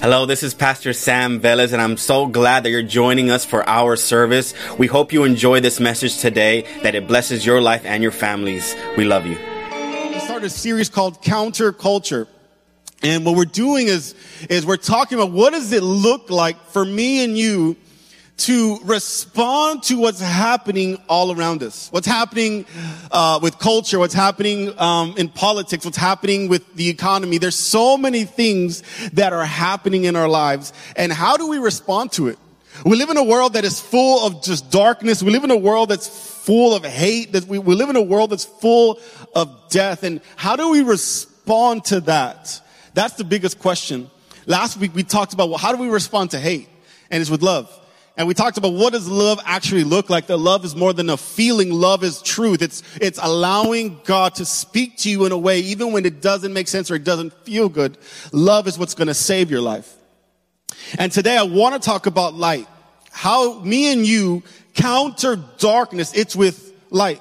Hello, this is Pastor Sam Vélez, and I'm so glad that you're joining us for our service. We hope you enjoy this message today, that it blesses your life and your families. We love you. We started a series called Counter Culture. And what we're doing is, is we're talking about what does it look like for me and you to respond to what's happening all around us. What's happening uh, with culture, what's happening um, in politics, what's happening with the economy. There's so many things that are happening in our lives. And how do we respond to it? We live in a world that is full of just darkness. We live in a world that's full of hate. That we, we live in a world that's full of death. And how do we respond to that? That's the biggest question. Last week we talked about well, how do we respond to hate? And it's with love. And we talked about what does love actually look like? That love is more than a feeling. Love is truth. It's, it's allowing God to speak to you in a way, even when it doesn't make sense or it doesn't feel good. Love is what's going to save your life. And today I want to talk about light. How me and you counter darkness. It's with light.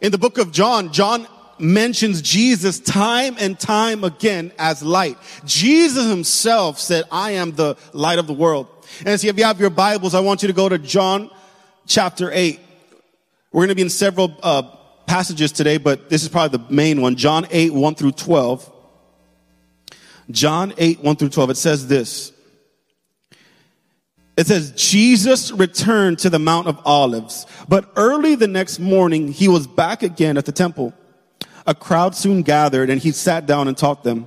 In the book of John, John mentions Jesus time and time again as light. Jesus himself said, I am the light of the world. And so if you have your Bibles, I want you to go to John chapter 8. We're going to be in several uh, passages today, but this is probably the main one. John 8, 1 through 12. John 8, 1 through 12. It says this. It says, Jesus returned to the Mount of Olives, but early the next morning, he was back again at the temple. A crowd soon gathered and he sat down and taught them.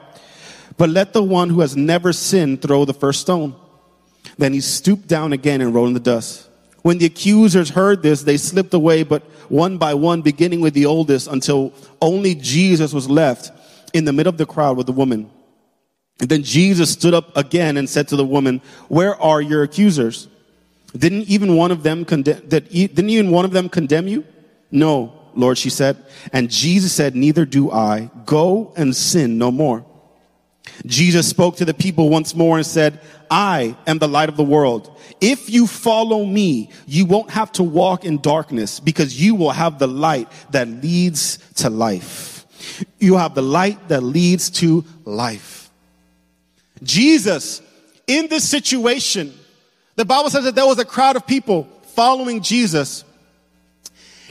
but let the one who has never sinned throw the first stone. Then he stooped down again and rolled in the dust. When the accusers heard this, they slipped away, but one by one, beginning with the oldest, until only Jesus was left in the middle of the crowd with the woman. And then Jesus stood up again and said to the woman, Where are your accusers? Didn't even one of them condemn, didn't even one of them condemn you? No, Lord, she said. And Jesus said, Neither do I. Go and sin no more. Jesus spoke to the people once more and said, I am the light of the world. If you follow me, you won't have to walk in darkness because you will have the light that leads to life. You have the light that leads to life. Jesus, in this situation, the Bible says that there was a crowd of people following Jesus.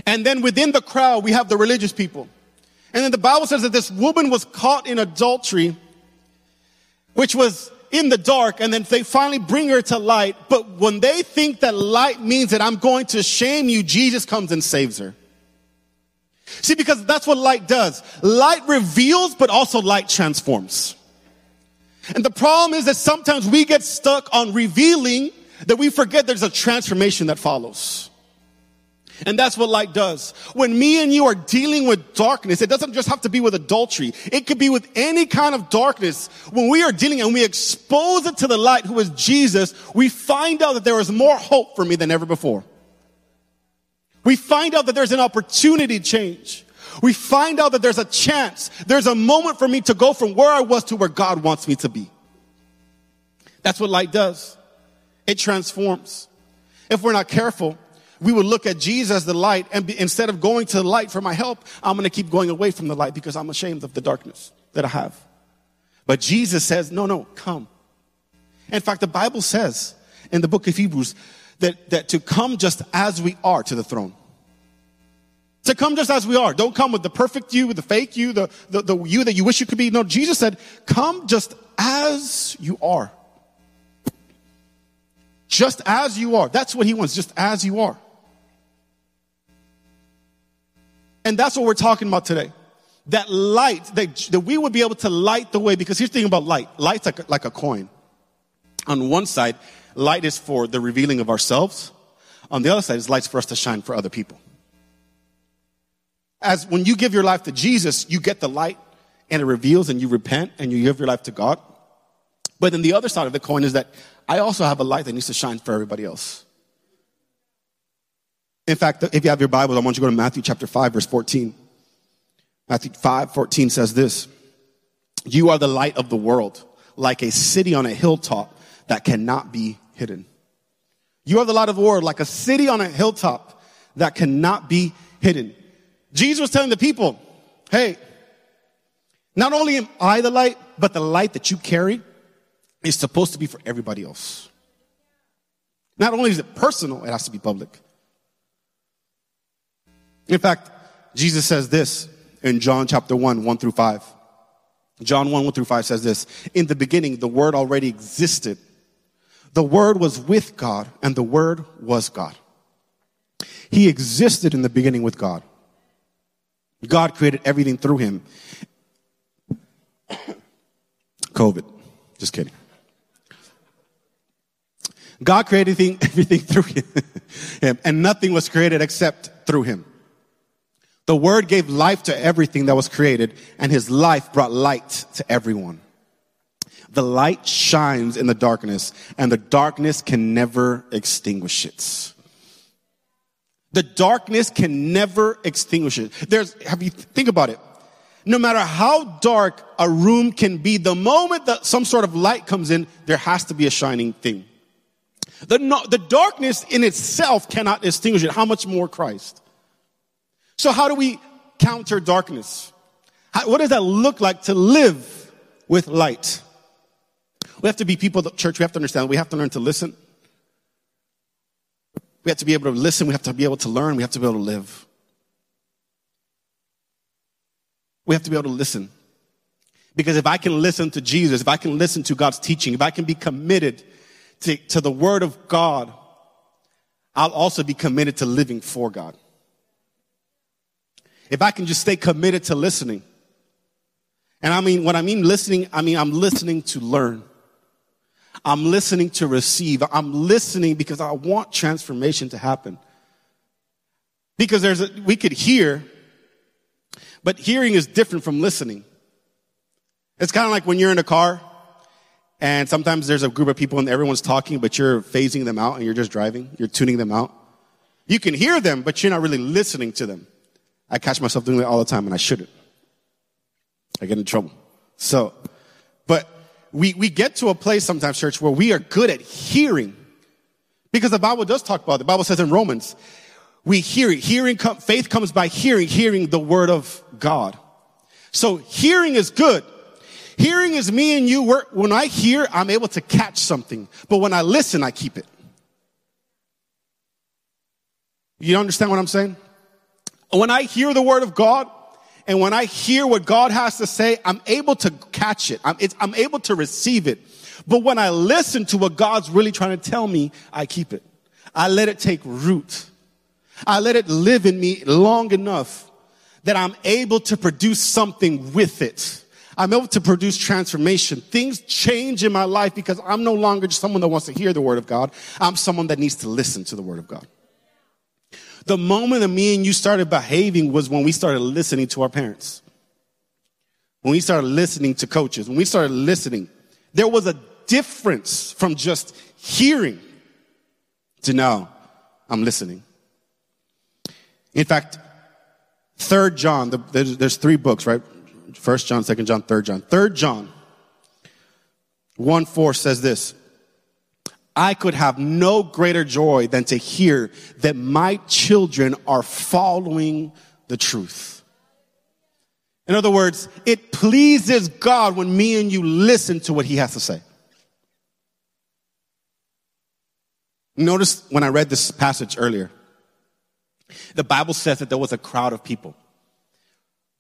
And then within the crowd, we have the religious people. And then the Bible says that this woman was caught in adultery which was in the dark and then they finally bring her to light. But when they think that light means that I'm going to shame you, Jesus comes and saves her. See, because that's what light does. Light reveals, but also light transforms. And the problem is that sometimes we get stuck on revealing that we forget there's a transformation that follows. And that's what light does. When me and you are dealing with darkness, it doesn't just have to be with adultery. It could be with any kind of darkness. When we are dealing and we expose it to the light who is Jesus, we find out that there is more hope for me than ever before. We find out that there's an opportunity change. We find out that there's a chance. There's a moment for me to go from where I was to where God wants me to be. That's what light does. It transforms. If we're not careful, we would look at Jesus the light and be, instead of going to the light for my help, I'm going to keep going away from the light because I'm ashamed of the darkness that I have. But Jesus says, no, no, come. In fact, the Bible says in the book of Hebrews that, that to come just as we are to the throne. To come just as we are. Don't come with the perfect you, with the fake you, the, the, the you that you wish you could be. No, Jesus said, come just as you are. Just as you are. That's what he wants, just as you are. And that's what we're talking about today. That light, that, that we would be able to light the way, because here's the thing about light. Light's like like a coin. On one side, light is for the revealing of ourselves. On the other side, is lights for us to shine for other people. As when you give your life to Jesus, you get the light and it reveals and you repent and you give your life to God. But then the other side of the coin is that I also have a light that needs to shine for everybody else. In fact, if you have your Bibles, I want you to go to Matthew chapter 5, verse 14. Matthew 5, 14 says this. You are the light of the world, like a city on a hilltop that cannot be hidden. You are the light of the world, like a city on a hilltop that cannot be hidden. Jesus was telling the people, hey, not only am I the light, but the light that you carry is supposed to be for everybody else. Not only is it personal, it has to be public. In fact, Jesus says this in John chapter 1, 1 through 5. John 1, 1 through 5 says this In the beginning, the Word already existed. The Word was with God, and the Word was God. He existed in the beginning with God. God created everything through him. COVID. Just kidding. God created everything, everything through him, and nothing was created except through him. The word gave life to everything that was created, and his life brought light to everyone. The light shines in the darkness, and the darkness can never extinguish it. The darkness can never extinguish it. There's, have you, think about it. No matter how dark a room can be, the moment that some sort of light comes in, there has to be a shining thing. The, the darkness in itself cannot extinguish it. How much more Christ? So how do we counter darkness? How, what does that look like to live with light? We have to be people, of the church, we have to understand, we have to learn to listen. We have to be able to listen. We have to be able to learn. We have to be able to live. We have to be able to listen. Because if I can listen to Jesus, if I can listen to God's teaching, if I can be committed to, to the Word of God, I'll also be committed to living for God. If I can just stay committed to listening. And I mean, when I mean listening, I mean I'm listening to learn. I'm listening to receive. I'm listening because I want transformation to happen. Because there's a, we could hear, but hearing is different from listening. It's kind of like when you're in a car and sometimes there's a group of people and everyone's talking, but you're phasing them out and you're just driving. You're tuning them out. You can hear them, but you're not really listening to them. I catch myself doing that all the time and I shouldn't. I get in trouble. So, but we, we get to a place sometimes, church, where we are good at hearing. Because the Bible does talk about it. The Bible says in Romans, we hear it. Hearing, faith comes by hearing, hearing the word of God. So hearing is good. Hearing is me and you. Work when I hear, I'm able to catch something. But when I listen, I keep it. You understand what I'm saying? When I hear the word of God, and when I hear what God has to say, I'm able to catch it. I'm, I'm able to receive it. But when I listen to what God's really trying to tell me, I keep it. I let it take root. I let it live in me long enough that I'm able to produce something with it. I'm able to produce transformation. Things change in my life because I'm no longer just someone that wants to hear the word of God. I'm someone that needs to listen to the word of God. The moment that me and you started behaving was when we started listening to our parents. When we started listening to coaches, when we started listening, there was a difference from just hearing to now I'm listening. In fact, Third John, there's, there's three books, right? First John, Second John, Third John. Third John, one four says this: I could have no greater joy than to hear that my children are following the truth. In other words, it pleases God when me and you listen to what he has to say. Notice when I read this passage earlier, the Bible says that there was a crowd of people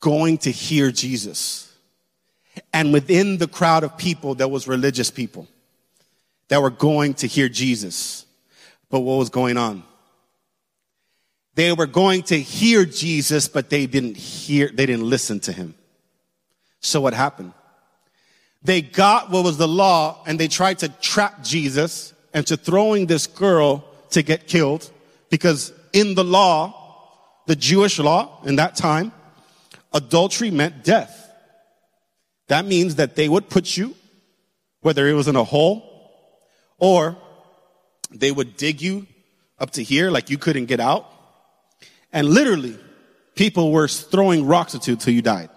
going to hear Jesus. And within the crowd of people, there was religious people that were going to hear Jesus. But what was going on? They were going to hear Jesus, but they didn't hear, they didn't listen to him. So what happened? They got what was the law and they tried to trap Jesus into throwing this girl to get killed because in the law, the Jewish law in that time, adultery meant death. That means that they would put you whether it was in a hole or they would dig you up to here like you couldn't get out. And literally, people were throwing rocks at you till you died.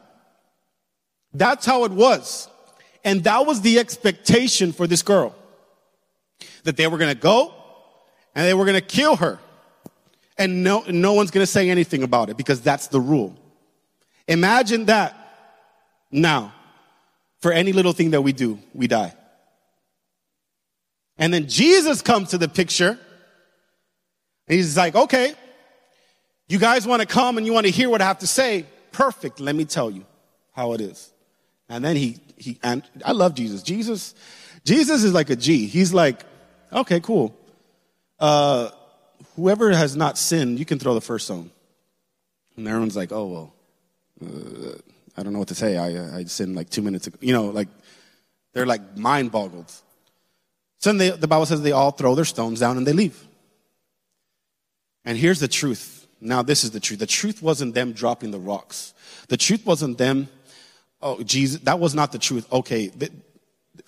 That's how it was. And that was the expectation for this girl. That they were gonna go and they were gonna kill her. And no, no one's gonna say anything about it because that's the rule. Imagine that now. For any little thing that we do, we die. And then Jesus comes to the picture. And he's like, okay, you guys want to come and you want to hear what I have to say? Perfect. Let me tell you how it is. And then he, he, and I love Jesus. Jesus, Jesus is like a G. He's like, okay, cool. Uh, whoever has not sinned, you can throw the first stone. And everyone's like, oh, well, uh, I don't know what to say. I, I sinned like two minutes ago. You know, like, they're like mind boggled. So then they, the Bible says they all throw their stones down and they leave. And here's the truth. Now, this is the truth. The truth wasn't them dropping the rocks. The truth wasn't them, oh, Jesus, that was not the truth. Okay,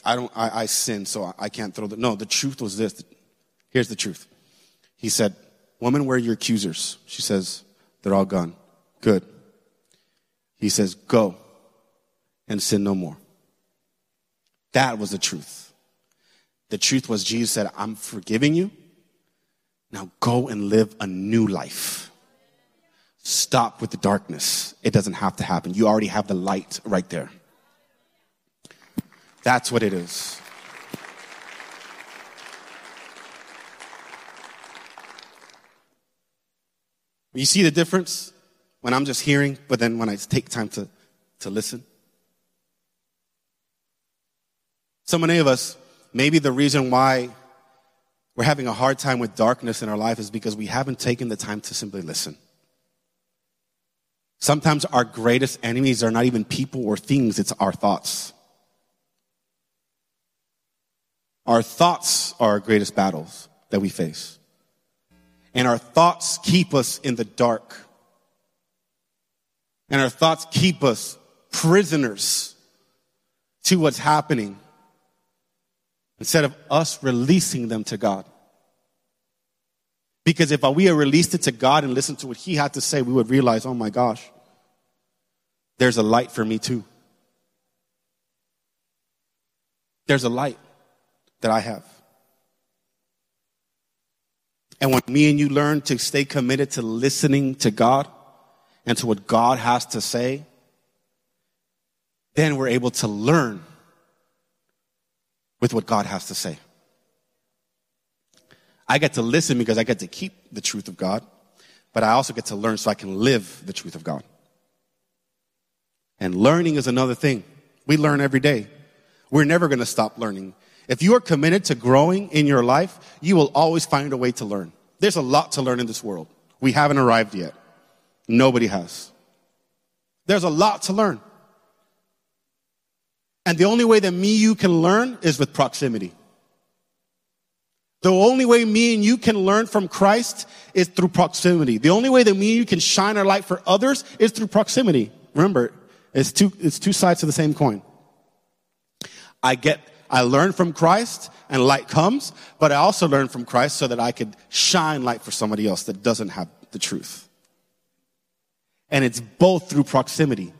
I don't, I, I sinned, so I can't throw the, no, the truth was this. Here's the truth. He said, woman, where are your accusers? She says, they're all gone. Good. He says, Go and sin no more. That was the truth. The truth was Jesus said, I'm forgiving you. Now go and live a new life. Stop with the darkness. It doesn't have to happen. You already have the light right there. That's what it is. You see the difference? when I'm just hearing, but then when I take time to, to listen. So many of us, maybe the reason why we're having a hard time with darkness in our life is because we haven't taken the time to simply listen. Sometimes our greatest enemies are not even people or things, it's our thoughts. Our thoughts are our greatest battles that we face. And our thoughts keep us in the dark. And our thoughts keep us prisoners to what's happening instead of us releasing them to God. Because if we had released it to God and listened to what He had to say, we would realize, oh my gosh, there's a light for me too. There's a light that I have. And when me and you learn to stay committed to listening to God, and to what God has to say, then we're able to learn with what God has to say. I get to listen because I get to keep the truth of God, but I also get to learn so I can live the truth of God. And learning is another thing. We learn every day. We're never going to stop learning. If you are committed to growing in your life, you will always find a way to learn. There's a lot to learn in this world. We haven't arrived yet. Nobody has. There's a lot to learn. And the only way that me, you can learn is with proximity. The only way me and you can learn from Christ is through proximity. The only way that me and you can shine our light for others is through proximity. Remember, it's two, it's two sides to the same coin. I get, I learn from Christ and light comes, but I also learn from Christ so that I could shine light for somebody else that doesn't have the truth. And it's both through proximity.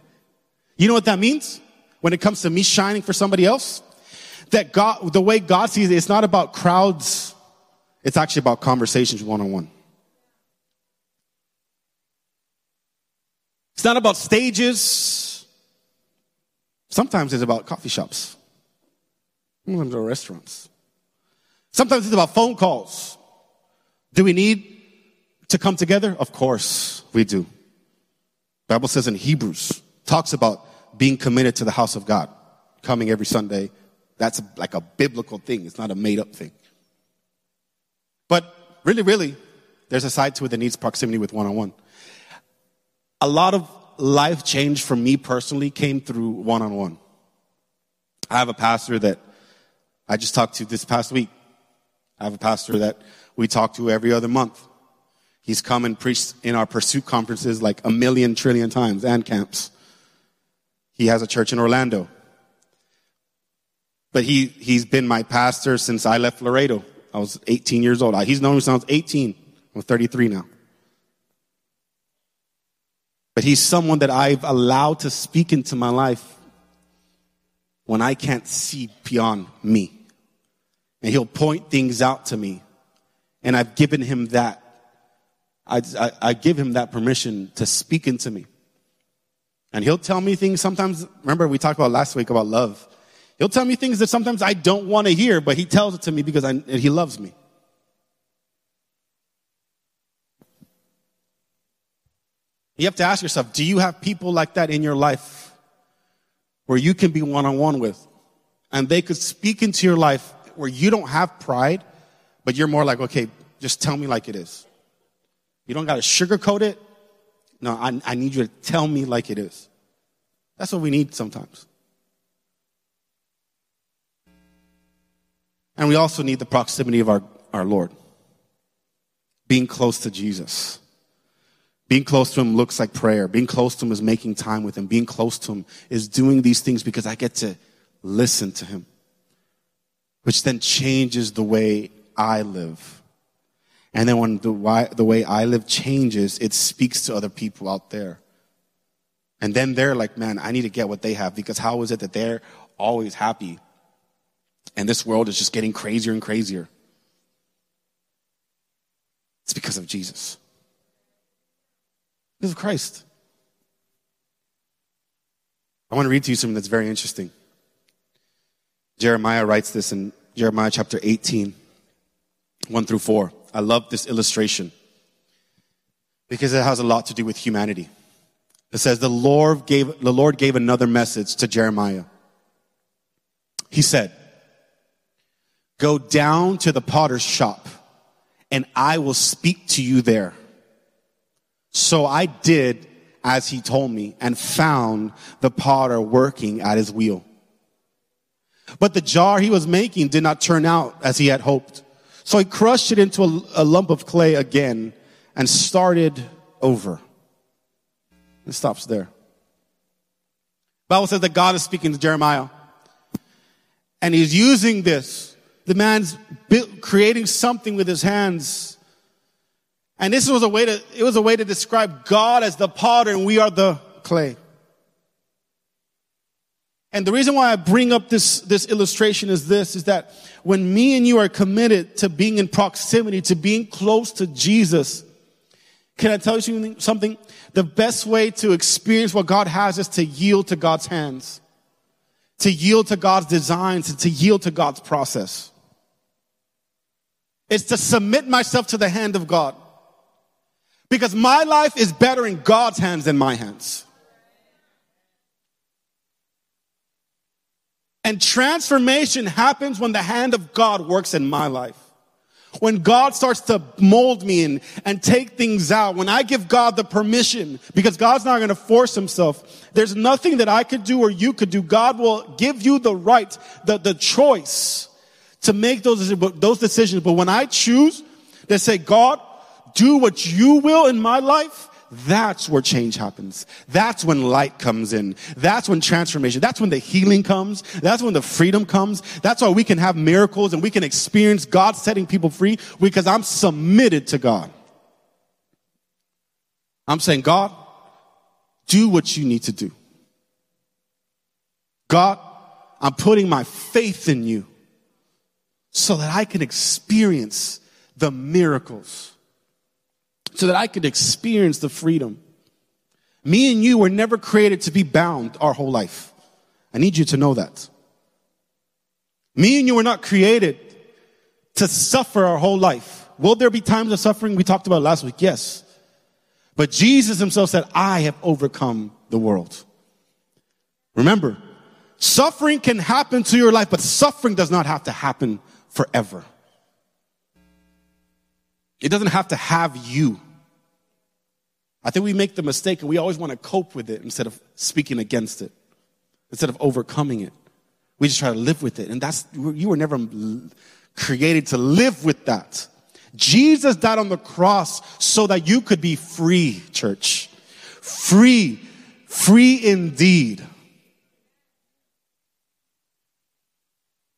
You know what that means? When it comes to me shining for somebody else? That God, the way God sees it, it's not about crowds. It's actually about conversations one on one. It's not about stages. Sometimes it's about coffee shops. Sometimes it's about restaurants. Sometimes it's about phone calls. Do we need to come together? Of course we do. Bible says in Hebrews, talks about being committed to the house of God, coming every Sunday. That's like a biblical thing. It's not a made up thing. But really, really, there's a side to it that needs proximity with one on one. A lot of life change for me personally came through one on one. I have a pastor that I just talked to this past week. I have a pastor that we talk to every other month. He's come and preached in our pursuit conferences like a million trillion times and camps. He has a church in Orlando. But he, he's been my pastor since I left Laredo. I was 18 years old. He's known me since I was 18. I'm 33 now. But he's someone that I've allowed to speak into my life when I can't see beyond me. And he'll point things out to me. And I've given him that. I, I, I give him that permission to speak into me. And he'll tell me things sometimes. Remember, we talked about last week about love. He'll tell me things that sometimes I don't want to hear, but he tells it to me because I, he loves me. You have to ask yourself, do you have people like that in your life where you can be one on one with? And they could speak into your life where you don't have pride, but you're more like, okay, just tell me like it is. You don't got to sugarcoat it. No, I, I need you to tell me like it is. That's what we need sometimes. And we also need the proximity of our, our Lord. Being close to Jesus. Being close to him looks like prayer. Being close to him is making time with him. Being close to him is doing these things because I get to listen to him, which then changes the way I live. And then when the, why, the way I live changes, it speaks to other people out there. And then they're like, man, I need to get what they have because how is it that they're always happy? And this world is just getting crazier and crazier. It's because of Jesus. Because of Christ. I want to read to you something that's very interesting. Jeremiah writes this in Jeremiah chapter 18, 1 through 4. I love this illustration because it has a lot to do with humanity. It says, the Lord gave, the Lord gave another message to Jeremiah. He said, go down to the potter's shop and I will speak to you there. So I did as he told me and found the potter working at his wheel. But the jar he was making did not turn out as he had hoped. So he crushed it into a, a lump of clay again and started over. It stops there. Bible says that God is speaking to Jeremiah. And he's using this. The man's built, creating something with his hands and this was a way to, it was a way to describe God as the potter and we are the clay. And the reason why I bring up this, this illustration is this, is that when me and you are committed to being in proximity, to being close to Jesus, can I tell you something? The best way to experience what God has is to yield to God's hands, to yield to God's designs, and to yield to God's process. It's to submit myself to the hand of God. Because my life is better in God's hands than my hands. And transformation happens when the hand of God works in my life. When God starts to mold me and, and take things out, when I give God the permission, because God's not going to force himself. There's nothing that I could do or you could do. God will give you the right, the, the choice to make those, those decisions. But when I choose to say, God, do what you will in my life, that's where change happens. That's when light comes in. That's when transformation, that's when the healing comes. That's when the freedom comes. That's why we can have miracles and we can experience God setting people free because I'm submitted to God. I'm saying, God, do what you need to do. God, I'm putting my faith in you so that I can experience the miracles so that I could experience the freedom. Me and you were never created to be bound our whole life. I need you to know that. Me and you were not created to suffer our whole life. Will there be times of suffering? We talked about last week. Yes. But Jesus himself said, I have overcome the world. Remember, suffering can happen to your life, but suffering does not have to happen forever. It doesn't have to have you. I think we make the mistake and we always want to cope with it instead of speaking against it, instead of overcoming it. We just try to live with it. And that's, you were never created to live with that. Jesus died on the cross so that you could be free, church. Free. Free indeed.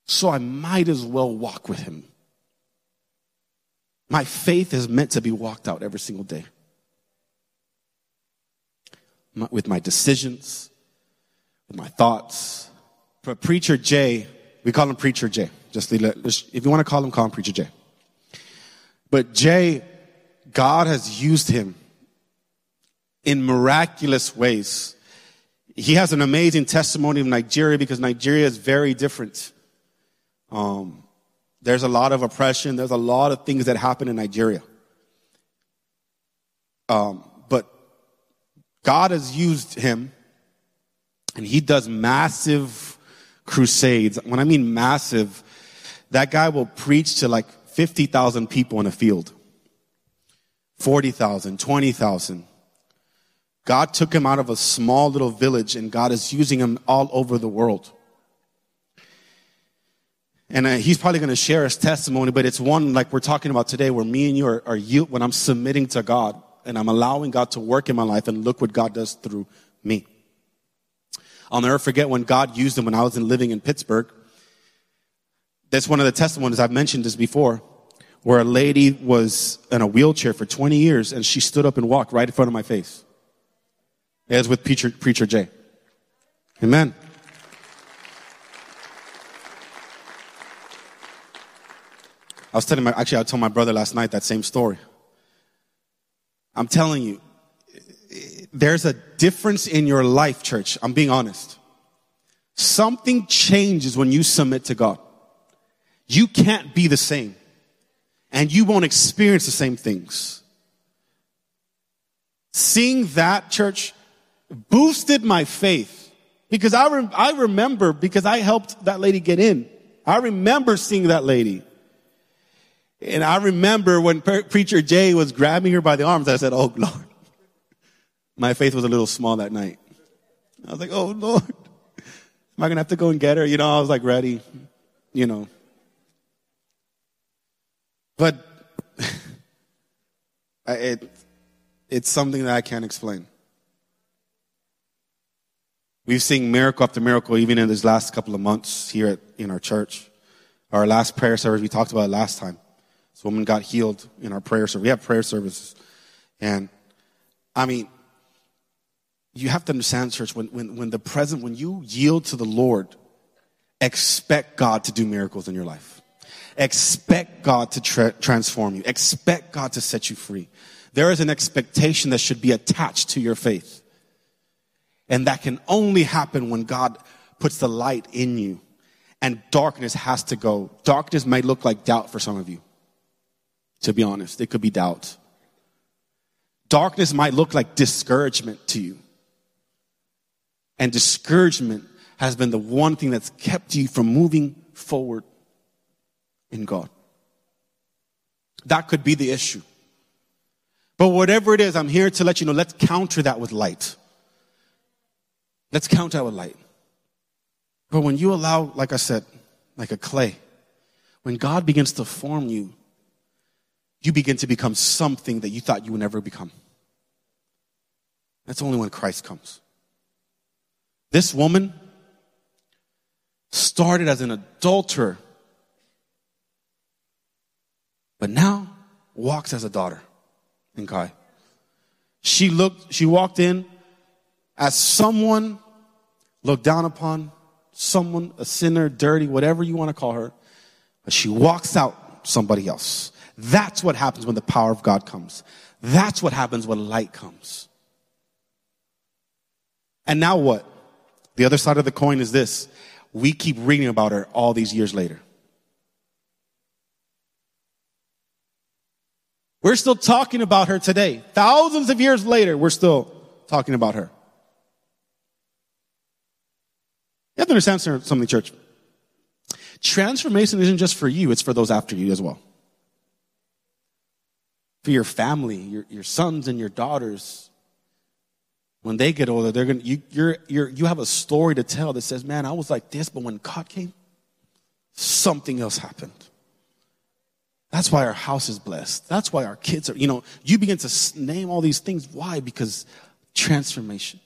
So I might as well walk with him. My faith is meant to be walked out every single day. With my decisions, with my thoughts. But Preacher Jay, we call him Preacher Jay. Just, if you want to call him, call him Preacher Jay. But Jay, God has used him in miraculous ways. He has an amazing testimony of Nigeria because Nigeria is very different. Um, there's a lot of oppression. There's a lot of things that happen in Nigeria. Um, God has used him and he does massive crusades. When I mean massive, that guy will preach to like 50,000 people in a field. 40,000, 20,000. God took him out of a small little village and God is using him all over the world. And uh, he's probably going to share his testimony, but it's one like we're talking about today where me and you are, are you, when I'm submitting to God and I'm allowing God to work in my life and look what God does through me. I'll never forget when God used him when I was living in Pittsburgh. That's one of the testimonies I've mentioned this before, where a lady was in a wheelchair for 20 years and she stood up and walked right in front of my face. As with Preacher, Preacher Jay. Amen. I was telling my, actually, I told my brother last night that same story. I'm telling you, there's a difference in your life, church. I'm being honest. Something changes when you submit to God. You can't be the same. And you won't experience the same things. Seeing that, church, boosted my faith. Because I, re- I remember, because I helped that lady get in. I remember seeing that lady. And I remember when Pre- Preacher Jay was grabbing her by the arms, I said, Oh, Lord. My faith was a little small that night. I was like, Oh, Lord. Am I going to have to go and get her? You know, I was like ready, you know. But it, it's something that I can't explain. We've seen miracle after miracle even in these last couple of months here at, in our church. Our last prayer service, we talked about it last time. This woman got healed in our prayer service. We have prayer services. And I mean, you have to understand, church, when, when, when the present, when you yield to the Lord, expect God to do miracles in your life. Expect God to tra- transform you. Expect God to set you free. There is an expectation that should be attached to your faith. And that can only happen when God puts the light in you. And darkness has to go. Darkness may look like doubt for some of you. To be honest, it could be doubt. Darkness might look like discouragement to you. And discouragement has been the one thing that's kept you from moving forward in God. That could be the issue. But whatever it is, I'm here to let you know, let's counter that with light. Let's counter that with light. But when you allow, like I said, like a clay, when God begins to form you, you begin to become something that you thought you would never become. That's only when Christ comes. This woman started as an adulterer but now walks as a daughter in God. She looked, she walked in as someone looked down upon, someone, a sinner, dirty, whatever you want to call her, but she walks out somebody else. That's what happens when the power of God comes. That's what happens when light comes. And now what? The other side of the coin is this. We keep reading about her all these years later. We're still talking about her today. Thousands of years later, we're still talking about her. You have to understand something, church. Transformation isn't just for you, it's for those after you as well. For your family, your, your sons and your daughters. When they get older, they're gonna, you, you're, you're, you have a story to tell that says, man, I was like this, but when God came, something else happened. That's why our house is blessed. That's why our kids are, you know, you begin to name all these things. Why? Because transformation.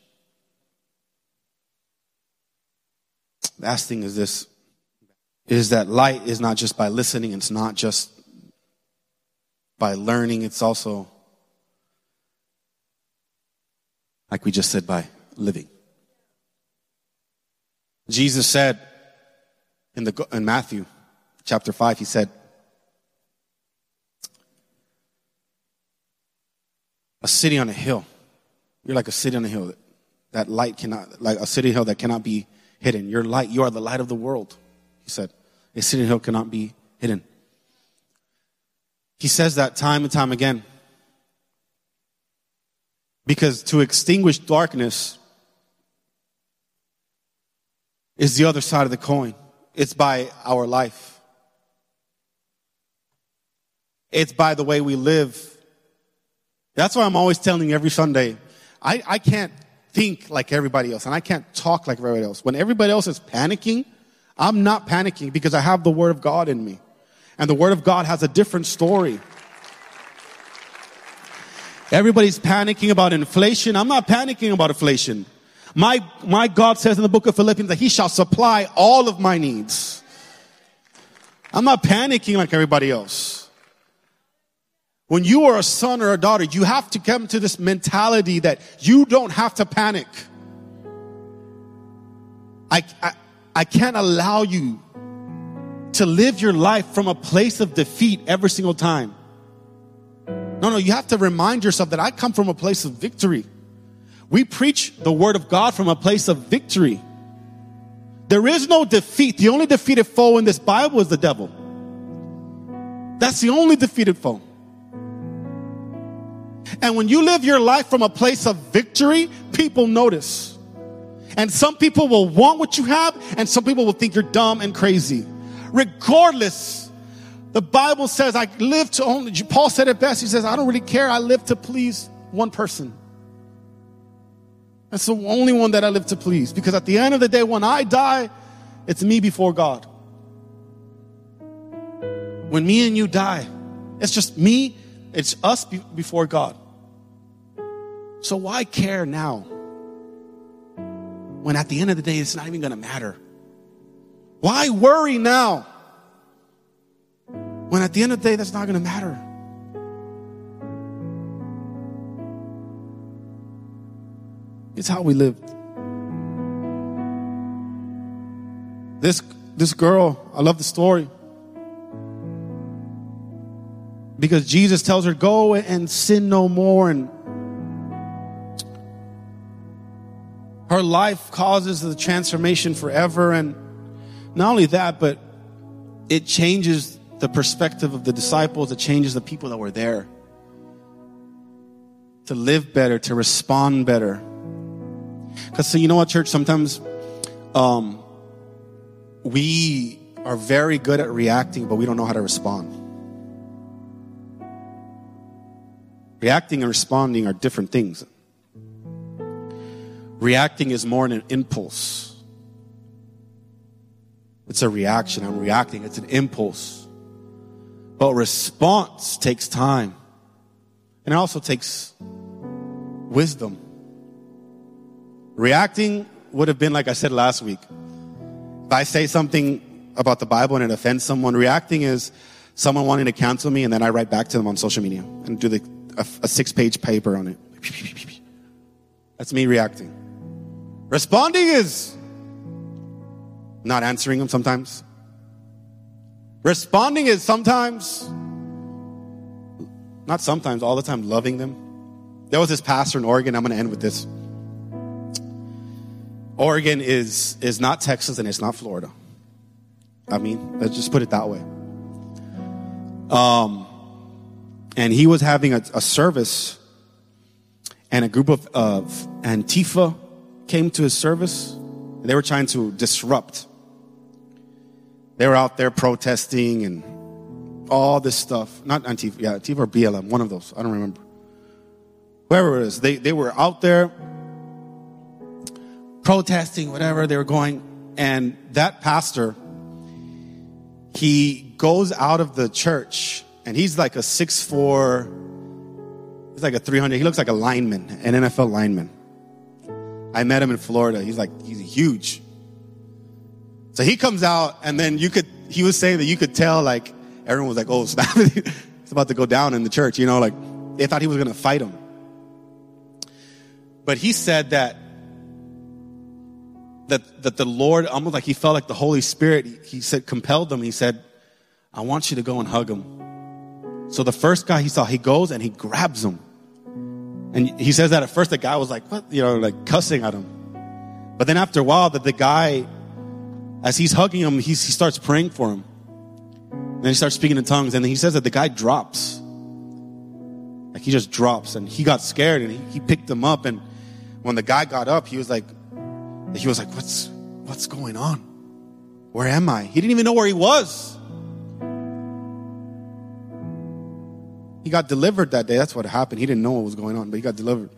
Last thing is this is that light is not just by listening, it's not just by learning, it's also, like we just said, by living. Jesus said in, the, in Matthew chapter 5, he said, a city on a hill. You're like a city on a hill. That light cannot, like a city hill that cannot be hidden. Your light, you are the light of the world. He said, a city hill cannot be hidden. He says that time and time again. Because to extinguish darkness is the other side of the coin. It's by our life. It's by the way we live. That's why I'm always telling every Sunday, I, I can't think like everybody else and I can't talk like everybody else. When everybody else is panicking, I'm not panicking because I have the Word of God in me. And the Word of God has a different story. Everybody's panicking about inflation. I'm not panicking about inflation. My, my God says in the book of Philippians that He shall supply all of my needs. I'm not panicking like everybody else. When you are a son or a daughter, you have to come to this mentality that you don't have to panic. I, I, I can't allow you to live your life from a place of defeat every single time. No, no, you have to remind yourself that I come from a place of victory. We preach the word of God from a place of victory. There is no defeat. The only defeated foe in this Bible is the devil. That's the only defeated foe. And when you live your life from a place of victory, people notice. And some people will want what you have, and some people will think you're dumb and crazy. Regardless, the Bible says, I live to only, Paul said it best. He says, I don't really care. I live to please one person. That's the only one that I live to please. Because at the end of the day, when I die, it's me before God. When me and you die, it's just me, it's us before God. So why care now? When at the end of the day, it's not even going to matter. Why worry now? When at the end of the day, that's not going to matter. It's how we live. This, this girl, I love the story. Because Jesus tells her, Go and sin no more. And her life causes the transformation forever. And not only that, but it changes the perspective of the disciples, it changes the people that were there. To live better, to respond better. Because, so you know what, church, sometimes um, we are very good at reacting, but we don't know how to respond. Reacting and responding are different things. Reacting is more an impulse. It's a reaction. I'm reacting. It's an impulse. But response takes time. And it also takes wisdom. Reacting would have been like I said last week. If I say something about the Bible and it offends someone, reacting is someone wanting to cancel me and then I write back to them on social media and do the, a, a six page paper on it. That's me reacting. Responding is not answering them sometimes. Responding is sometimes, not sometimes, all the time, loving them. There was this pastor in Oregon. I'm going to end with this. Oregon is, is not Texas and it's not Florida. I mean, let's just put it that way. Um, and he was having a, a service, and a group of, of Antifa came to his service. They were trying to disrupt. They were out there protesting and all this stuff. Not Antifa, yeah, Antifa or BLM, one of those. I don't remember. Whoever it is, they, they were out there protesting, whatever they were going. And that pastor, he goes out of the church and he's like a six four. he's like a 300, he looks like a lineman, an NFL lineman. I met him in Florida. He's like, he's huge. So he comes out and then you could, he was saying that you could tell, like, everyone was like, oh, snap, it's about to go down in the church, you know, like, they thought he was going to fight him. But he said that, that, that the Lord, almost like he felt like the Holy Spirit, he said, compelled him. He said, I want you to go and hug him. So the first guy he saw, he goes and he grabs him. And he says that at first the guy was like, what? You know, like cussing at him. But then after a while, that the guy, as he's hugging him, he starts praying for him. And then he starts speaking in tongues. And he says that the guy drops. Like he just drops. And he got scared and he, he picked him up. And when the guy got up, he was like, he was like, what's, what's going on? Where am I? He didn't even know where he was. He got delivered that day. That's what happened. He didn't know what was going on, but he got delivered.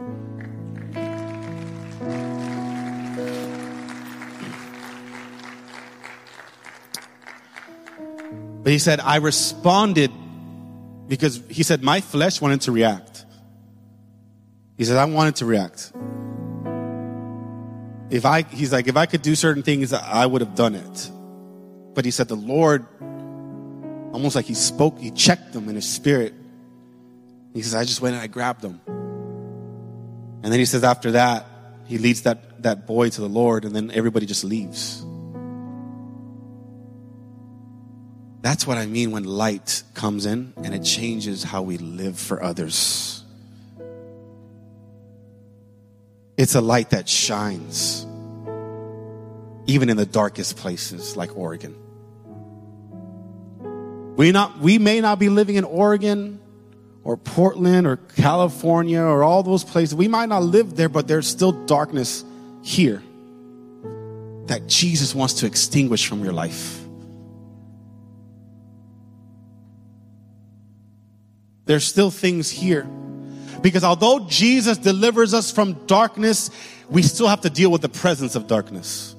But he said, I responded because he said, my flesh wanted to react. He said, I wanted to react. If I, he's like, if I could do certain things, I would have done it. But he said, the Lord, almost like he spoke, he checked them in his spirit he says, I just went and I grabbed them. And then he says, after that, he leads that, that boy to the Lord, and then everybody just leaves. That's what I mean when light comes in and it changes how we live for others. It's a light that shines, even in the darkest places like Oregon. We, not, we may not be living in Oregon or Portland or California or all those places. We might not live there, but there's still darkness here that Jesus wants to extinguish from your life. There's still things here. Because although Jesus delivers us from darkness, we still have to deal with the presence of darkness.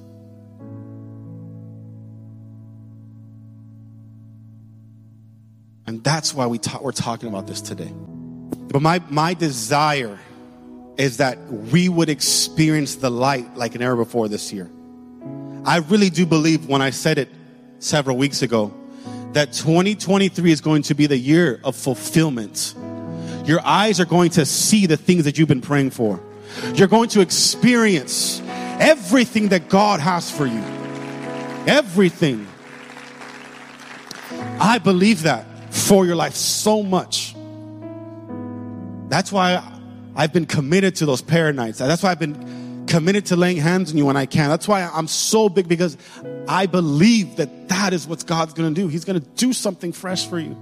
And that's why we ta- we're talking about this today. But my, my desire is that we would experience the light like never before this year. I really do believe when I said it several weeks ago that 2023 is going to be the year of fulfillment. Your eyes are going to see the things that you've been praying for. You're going to experience everything that God has for you. Everything. I believe that for your life so much. That's why I've been committed to those prayer nights. That's why I've been committed to laying hands on you when I can. That's why I'm so big because I believe that that is what God's going to do. He's going to do something fresh for you.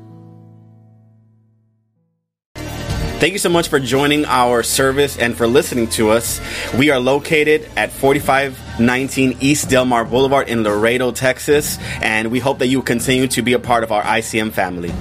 Thank you so much for joining our service and for listening to us. We are located at 4519 East Delmar Boulevard in Laredo, Texas, and we hope that you continue to be a part of our ICM family.